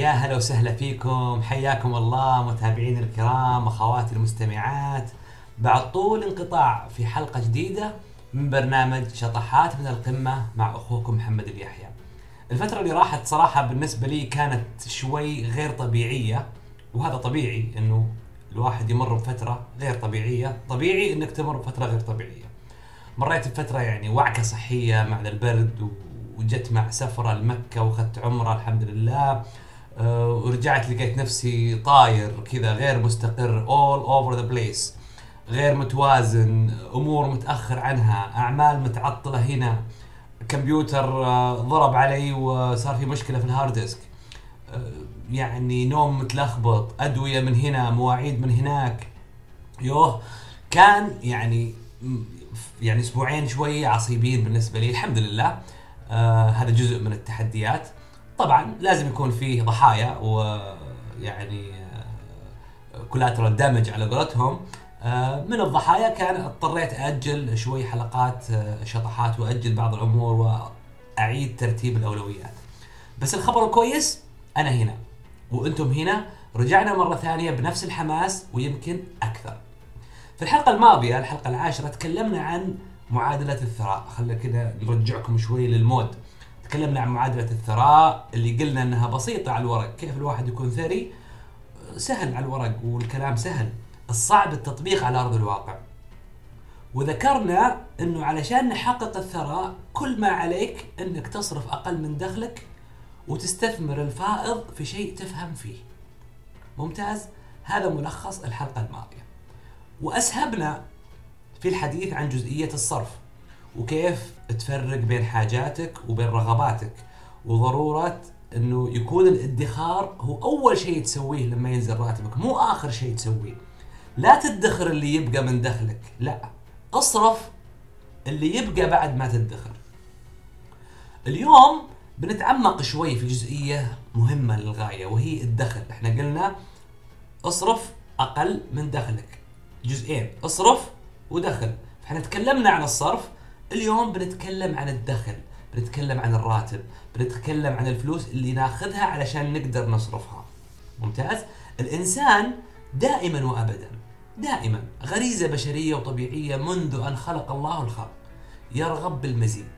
يا هلا وسهلا فيكم حياكم الله متابعين الكرام أخواتي المستمعات بعد طول انقطاع في حلقة جديدة من برنامج شطحات من القمة مع أخوكم محمد اليحيى. الفترة اللي راحت صراحة بالنسبة لي كانت شوي غير طبيعية وهذا طبيعي إنه الواحد يمر بفترة غير طبيعية، طبيعي إنك تمر بفترة غير طبيعية. مريت بفترة يعني وعكة صحية مع البرد وجت مع سفرة لمكة وأخذت عمرة الحمد لله ورجعت لقيت نفسي طاير كذا غير مستقر all over the place غير متوازن أمور متأخر عنها أعمال متعطلة هنا كمبيوتر آه، ضرب علي وصار في مشكلة في ال hard disk آه، يعني نوم متلخبط أدوية من هنا مواعيد من هناك. يوه كان يعني يعني أسبوعين شوي عصيبين بالنسبة لي. الحمد لله آه هذا جزء من التحديات. طبعا لازم يكون فيه ضحايا ويعني كولاترال دامج على قولتهم من الضحايا كان اضطريت أجل شوي حلقات شطحات وأجل بعض الأمور وأعيد ترتيب الأولويات. بس الخبر الكويس أنا هنا وأنتم هنا رجعنا مرة ثانية بنفس الحماس ويمكن أكثر. في الحلقة الماضية الحلقة العاشرة تكلمنا عن معادلة الثراء، خلينا كذا نرجعكم شوي للمود. تكلمنا عن معادلة الثراء اللي قلنا إنها بسيطة على الورق، كيف الواحد يكون ثري؟ سهل على الورق والكلام سهل. الصعب التطبيق على أرض الواقع. وذكرنا إنه علشان نحقق الثراء كل ما عليك إنك تصرف أقل من دخلك وتستثمر الفائض في شيء تفهم فيه. ممتاز؟ هذا ملخص الحلقة الماضية. وأسهبنا في الحديث عن جزئية الصرف وكيف تفرق بين حاجاتك وبين رغباتك. وضرورة إنه يكون الادخار هو أول شيء تسويه لما ينزل راتبك مو آخر شيء تسويه. لا تدخر اللي يبقى من دخلك لا. اصرف اللي يبقى بعد ما تدخر. اليوم بنتعمق شوي في جزئية مهمة للغاية وهي الدخل. إحنا قلنا اصرف أقل من دخلك. جزئين اصرف ودخل. إحنا تكلمنا عن الصرف اليوم بنتكلم عن الدخل بنتكلم عن الراتب بنتكلم عن الفلوس اللي ناخذها علشان نقدر نصرفها. ممتاز؟ الإنسان دائما وابدا دائما غريزة بشرية وطبيعية منذ أن خلق الله الخلق يرغب بالمزيد.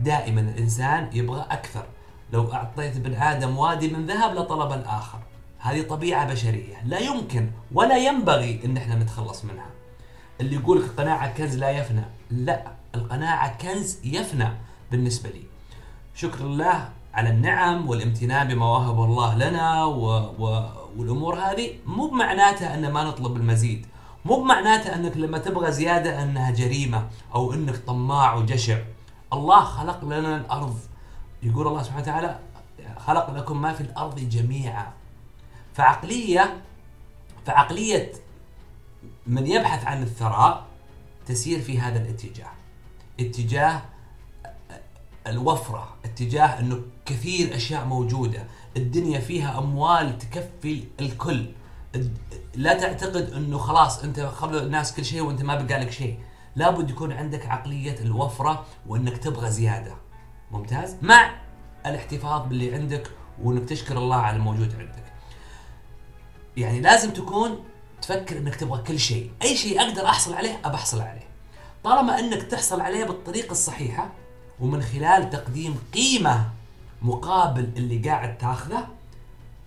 دائما الإنسان يبغى أكثر. لو أعطيت ابن آدم وادي من ذهب لطلب الآخر. هذه طبيعة بشرية لا يمكن ولا ينبغي إن إحنا نتخلص منها. اللي يقول القناعه كنز لا يفنى لا. القناعة كنز يفنى بالنسبة لي. شكر الله على النعم والامتنان بما وهب الله لنا و... و... والأمور هذه. مو بمعناتها أن ما نطلب المزيد. مو بمعناتها أنك لما تبغى زيادة أنها جريمة أو أنك طماع وجشع. الله خلق لنا الأرض. يقول الله سبحانه وتعالى خلق لكم ما في الأرض جميعا. فعقليه فعقلية من يبحث عن الثراء تسير في هذا الاتجاه. اتجاه الوفرة اتجاه انه كثير اشياء موجودة الدنيا فيها اموال تكفي الكل. لا تعتقد انه خلاص انت خلوا الناس كل شيء وانت ما بقى لك شيء. لابد يكون عندك عقلية الوفرة وانك تبغى زيادة. ممتاز؟ مع الاحتفاظ باللي عندك وانك تشكر الله على الموجود عندك. يعني لازم تكون تفكر انك تبغى كل شيء. أي شيء أقدر أحصل عليه أبى أحصل عليه. طالما أنك تحصل عليه بالطريقة الصحيحة ومن خلال تقديم قيمة مقابل اللي قاعد تاخذه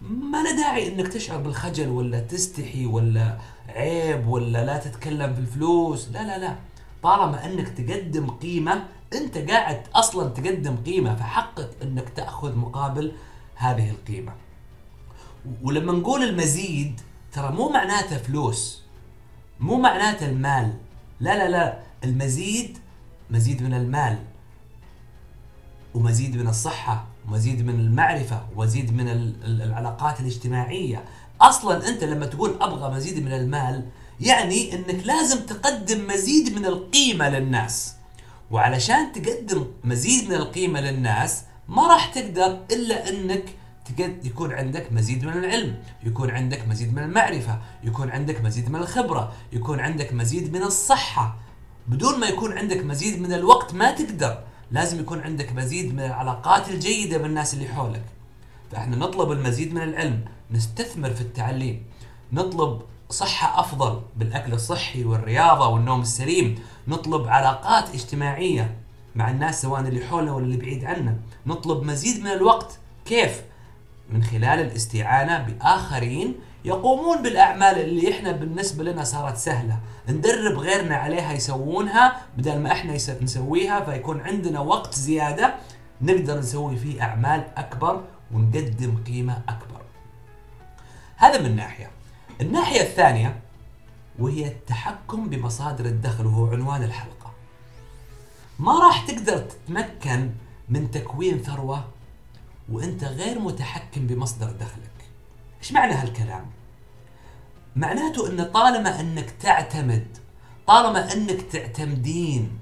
ما له داعي إنك تشعر بالخجل ولا تستحي ولا عيب ولا لا تتكلم في الفلوس. لا لا لا. طالما أنك تقدم قيمة أنت قاعد أصلا تقدم قيمة فحقق إنك تأخذ مقابل هذه القيمة. ولما نقول المزيد ترى مو معناته فلوس مو معناته المال. لا لا لا. المزيد مزيد من المال ومزيد من الصحة ومزيد من المعرفة ومزيد من العلاقات الاجتماعية. أصلا أنت لما تقول أبغى مزيد من المال يعني أنك لازم تقدم مزيد من القيمة للناس. وعلشان تقدم مزيد من القيمة للناس ما راح تقدر إلا أنك يكون عندك مزيد من العلم يكون عندك مزيد من المعرفة يكون عندك مزيد من الخبرة يكون عندك مزيد من الصحة. بدون ما يكون عندك مزيد من الوقت ما تقدر لازم يكون عندك مزيد من العلاقات الجيدة بالناس اللي حولك. فإحنا نطلب المزيد من العلم نستثمر في التعليم نطلب صحة أفضل بالأكل الصحي والرياضة والنوم السليم نطلب علاقات اجتماعية مع الناس سواء اللي حولنا ولا اللي بعيد عنا. نطلب مزيد من الوقت. كيف؟ من خلال الاستعانة بآخرين يقومون بالأعمال اللي إحنا بالنسبة لنا صارت سهلة. ندرب غيرنا عليها يسوونها. بدل ما إحنا يس- نسويها فيكون عندنا وقت زيادة نقدر نسوي فيه أعمال أكبر ونقدم قيمة أكبر. هذا من ناحية. الناحية الثانية وهي التحكم بمصادر الدخل وهو عنوان الحلقة. ما راح تقدر تتمكن من تكوين ثروة وأنت غير متحكم بمصدر دخلك. إيش معنى هالكلام؟ معناته إن طالما إنك تعتمد طالما إنك تعتمدين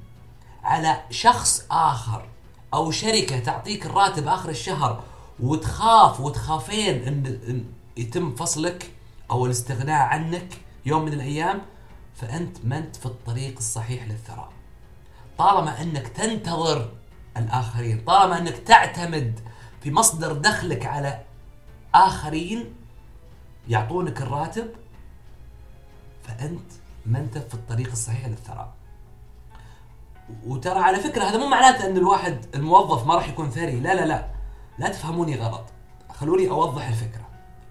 على شخص آخر أو شركة تعطيك الراتب آخر الشهر وتخاف وتخافين إن, يتم فصلك أو الاستغناء عنك يوم من الأيام فأنت ما أنت في الطريق الصحيح للثراء. طالما إنك تنتظر الآخرين طالما إنك تعتمد في مصدر دخلك على آخرين يعطونك الراتب فأنت ما أنت في الطريق الصحيح للثراء. وترى على فكرة هذا مو معناته أن الواحد الموظف ما راح يكون ثري لا لا لا. لا تفهموني غلط. خلوني أوضح الفكرة.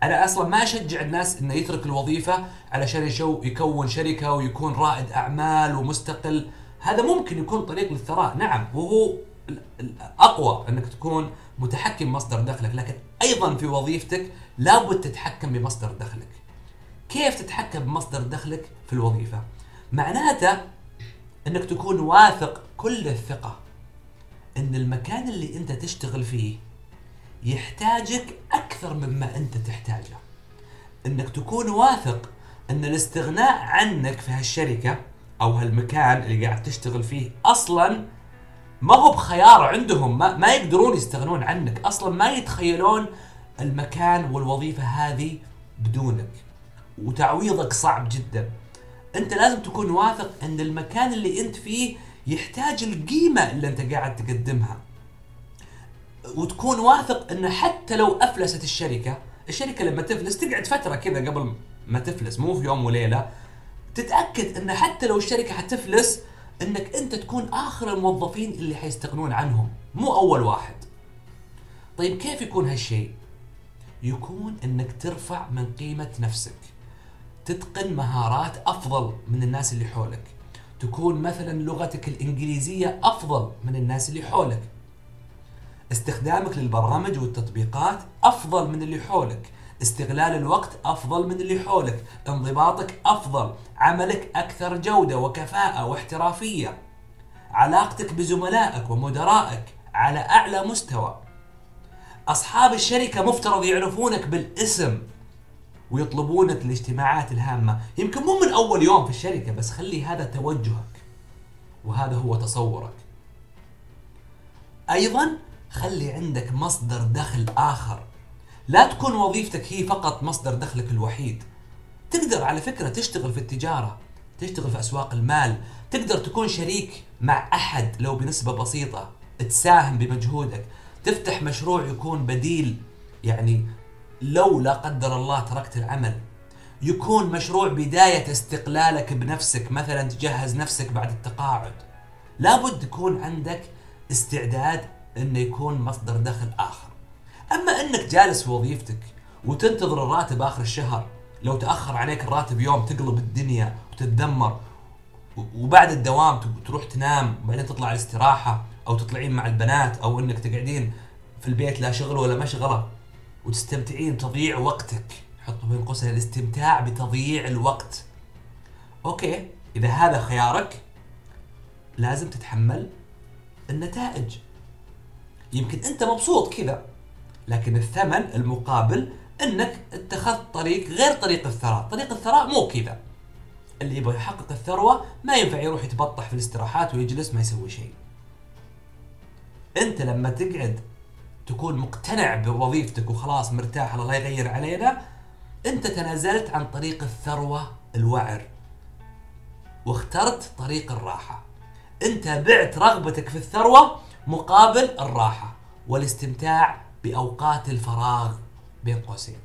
أنا أصلا ما أشجع الناس إنه يترك الوظيفة علشان يشو يكون شركة ويكون رائد أعمال ومستقل. هذا ممكن يكون طريق للثراء نعم. وهو ال- الاقوى أنك تكون متحكم بمصدر دخلك. لكن أيضا في وظيفتك لابد تتحكم بمصدر دخلك. كيف تتحكم بمصدر دخلك في الوظيفة؟ معناته إنك تكون واثق كل الثقة إن المكان اللي أنت تشتغل فيه يحتاجك أكثر مما أنت تحتاجه. إنك تكون واثق إن الاستغناء عنك في هالشركة أو هالمكان اللي قاعد تشتغل فيه أصلا ما هو بخيار عندهم ما, ما يقدرون يستغنون عنك. أصلا ما يتخيلون المكان والوظيفة هذه بدونك. وتعويضك صعب جدا. أنت لازم تكون واثق أن المكان اللي أنت فيه يحتاج القيمة اللي أنت قاعد تقدمها. وتكون واثق أن حتى لو أفلست الشركة الشركة لما تفلس تقعد فترة كذا قبل ما تفلس مو في يوم وليلة تتأكد أن حتى لو الشركة حتفلس أنك أنت تكون آخر الموظفين اللي حيستغنون عنهم مو أول واحد. طيب كيف يكون هالشيء؟ يكون أنك ترفع من قيمة نفسك. تتقن مهارات أفضل من الناس اللي حولك. تكون مثلا لغتك الإنجليزية أفضل من الناس اللي حولك. استخدامك للبرامج والتطبيقات أفضل من اللي حولك. استغلال الوقت أفضل من اللي حولك. انضباطك أفضل. عملك أكثر جودة وكفاءة واحترافية. علاقتك بزملائك ومدرائك على أعلى مستوى. أصحاب الشركة مفترض يعرفونك بالاسم. ويطلبونك الاجتماعات الهامة. يمكن مو من أول يوم في الشركة بس خلي هذا توجهك. وهذا هو تصورك. أيضا خلي عندك مصدر دخل آخر. لا تكون وظيفتك هي فقط مصدر دخلك الوحيد. تقدر على فكرة تشتغل في التجارة تشتغل في أسواق المال تقدر تكون شريك مع أحد لو بنسبة بسيطة. تساهم بمجهودك. تفتح مشروع يكون بديل يعني لو لا قدر الله تركت العمل. يكون مشروع بداية استقلالك بنفسك مثلا تجهز نفسك بعد التقاعد. لابد يكون عندك استعداد إنه يكون مصدر دخل آخر. أما إنك جالس في وظيفتك وتنتظر الراتب آخر الشهر لو تأخر عليك الراتب يوم تقلب الدنيا وتتدمر وبعد الدوام تروح تنام وبعدين تطلع الاستراحة أو تطلعين مع البنات أو إنك تقعدين في البيت لا شغل ولا مشغلة. وتستمتعين بتضييع وقتك. حطوا بين قوسين الاستمتاع بتضييع الوقت. أوكي إذا هذا خيارك لازم تتحمل النتائج. يمكن أنت مبسوط كذا لكن الثمن المقابل إنك اتخذت طريق غير طريق الثراء. طريق الثراء مو كذا. اللي يبغى يحقق الثروة ما ينفع يروح يتبطح في الاستراحات ويجلس ما يسوي شيء. أنت لما تقعد تكون مقتنع بوظيفتك وخلاص مرتاح الله لا يغير علينا أنت تنازلت عن طريق الثروة الوعر. واخترت طريق الراحة. أنت بعت رغبتك في الثروة مقابل الراحة والاستمتاع بأوقات الفراغ بين قوسين.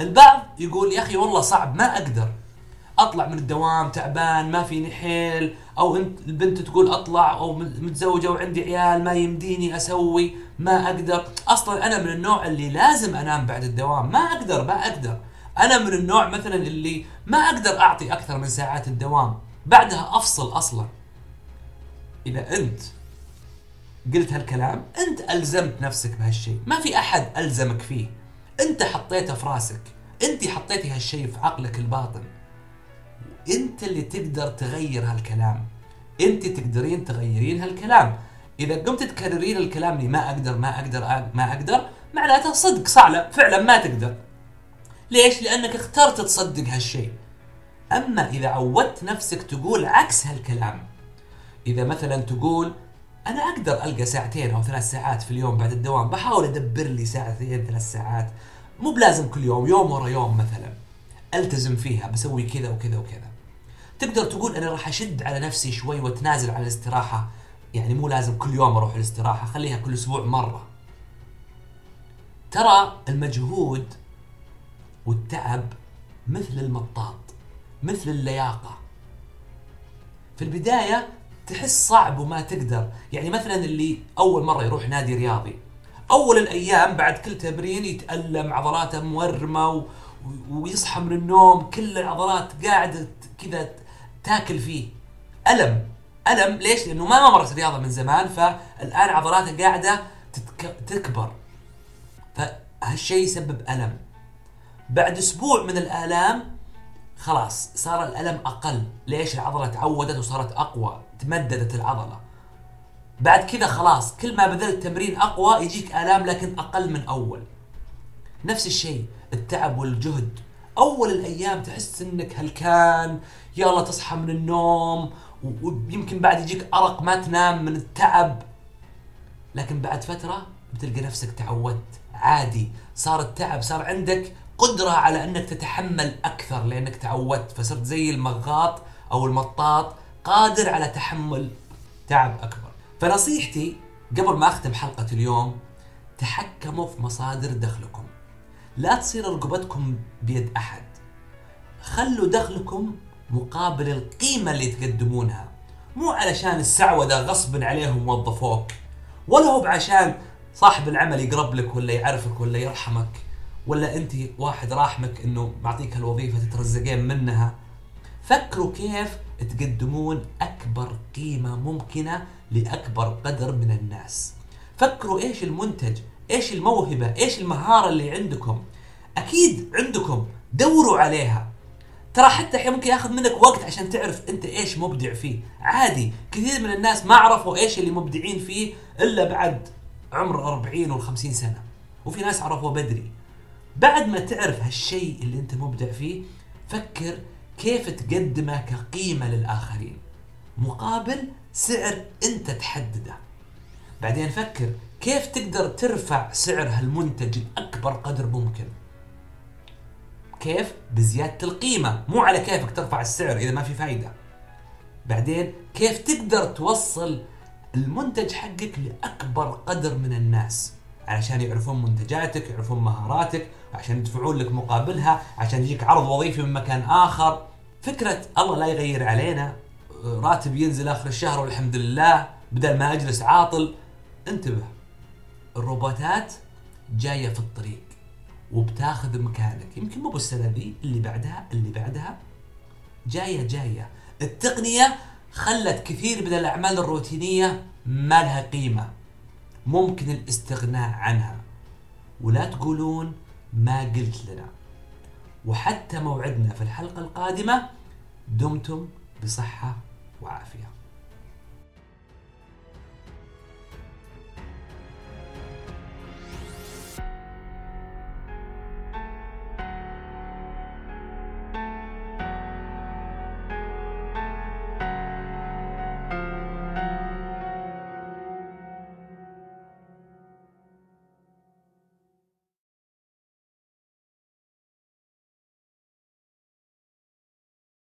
البعض يقول يا أخي والله صعب ما أقدر. أطلع من الدوام تعبان ما فيني حيل. أو انت البنت تقول أطلع أو متزوجة وعندي عيال ما يمديني أسوي ما أقدر. أصلا أنا من النوع اللي لازم أنام بعد الدوام. ما أقدر ما أقدر. أنا من النوع مثلا اللي ما أقدر أعطي أكثر من ساعات الدوام. بعدها أفصل أصلا. إذا أنت قلت هالكلام أنت ألزمت نفسك بهالشيء. ما في أحد ألزمك فيه. أنت حطيته في راسك. أنت حطيتي هالشيء في عقلك الباطن. انت اللي تقدر تغير هالكلام. انت تقدرين تغيرين هالكلام. إذا قمت تكررين الكلام اللي ما أقدر ما أقدر ما أقدر معناته صدق صعلة فعلا ما تقدر. ليش؟ لأنك اخترت تصدق هالشيء. أما إذا عودت نفسك تقول عكس هالكلام إذا مثلا تقول أنا أقدر ألقى ساعتين أو ثلاث ساعات في اليوم بعد الدوام بحاول أدبر لي ساعتين ثلاث ساعات. مو بلازم كل يوم يوم ورا يوم مثلا. ألتزم فيها بسوي كذا وكذا وكذا. تقدر تقول أنا راح أشد على نفسي شوي وأتنازل عن الاستراحة. يعني مو لازم كل يوم أروح الاستراحة خليها كل أسبوع مرة. ترى المجهود والتعب مثل المطاط مثل اللياقة. في البداية تحس صعب وما تقدر. يعني مثلا اللي أول مرة يروح نادي رياضي أول الأيام بعد كل تمرين يتألم عضلاته مورمة و... ويصحى من النوم كل العضلات قاعدة كذا تاكل فيه. ألم. ألم ليش؟ لأنه ما مارس رياضه من زمان فالآن عضلاته قاعدة تتك... تكبر. فهالشيء يسبب ألم. بعد أسبوع من الآلام خلاص صار الألم أقل. ليش؟ العضلة تعودت وصارت أقوى تمددت العضلة. بعد كذا خلاص كل ما بذلت تمرين أقوى يجيك آلام لكن أقل من أول. نفس الشيء التعب والجهد. أول الأيام تحس إنك هلكان يلا تصحى من النوم ويمكن بعد يجيك أرق ما تنام من التعب. لكن بعد فترة بتلقى نفسك تعودت. عادي صار التعب صار عندك قدرة على إنك تتحمل أكثر لإنك تعودت. فصرت زي المغاط أو المطاط قادر على تحمل تعب أكبر. فنصيحتي قبل ما أختم حلقة اليوم تحكموا في مصادر دخلكم. لا تصير رقبتكم بيد أحد. خلوا دخلكم مقابل القيمة اللي تقدمونها مو علشان السعودة غصبا عليهم وظفوك ولا هو بعشان صاحب العمل يقرب لك ولا يعرفك ولا يرحمك ولا أنت واحد راحمك إنه معطيك هالوظيفه تترزقين منها. فكروا كيف تقدمون أكبر قيمة ممكنة لأكبر قدر من الناس. فكروا إيش المنتج إيش الموهبة إيش المهارة اللي عندكم؟ أكيد عندكم دوروا عليها. ترى حتى أحيانا ممكن ياخذ منك وقت عشان تعرف أنت إيش مبدع فيه. عادي كثير من الناس ما عرفوا إيش اللي مبدعين فيه إلا بعد عمر 40 و 50 سنة. وفي ناس عرفوه بدري. بعد ما تعرف هالشيء اللي أنت مبدع فيه فكر كيف تقدمه كقيمة للآخرين. مقابل سعر أنت تحدده. بعدين فكر كيف تقدر ترفع سعر هالمنتج لأكبر قدر ممكن؟ كيف؟ بزيادة القيمة مو على كيفك ترفع السعر إذا ما في فايدة. بعدين كيف تقدر توصل المنتج حقك لأكبر قدر من الناس؟ علشان يعرفون منتجاتك يعرفون مهاراتك عشان يدفعون لك مقابلها عشان يجيك عرض وظيفي من مكان آخر. فكرة الله لا يغير علينا. راتب ينزل آخر الشهر والحمد لله بدل ما أجلس عاطل انتبه الروبوتات جاية في الطريق وبتاخذ مكانك. يمكن مو بالسنة ذي اللي بعدها اللي بعدها. جاية جاية. التقنية خلت كثير من الأعمال الروتينية ما لها قيمة. ممكن الاستغناء عنها. ولا تقولون ما قلت لنا. وحتى موعدنا في الحلقة القادمة دمتم بصحة وعافية.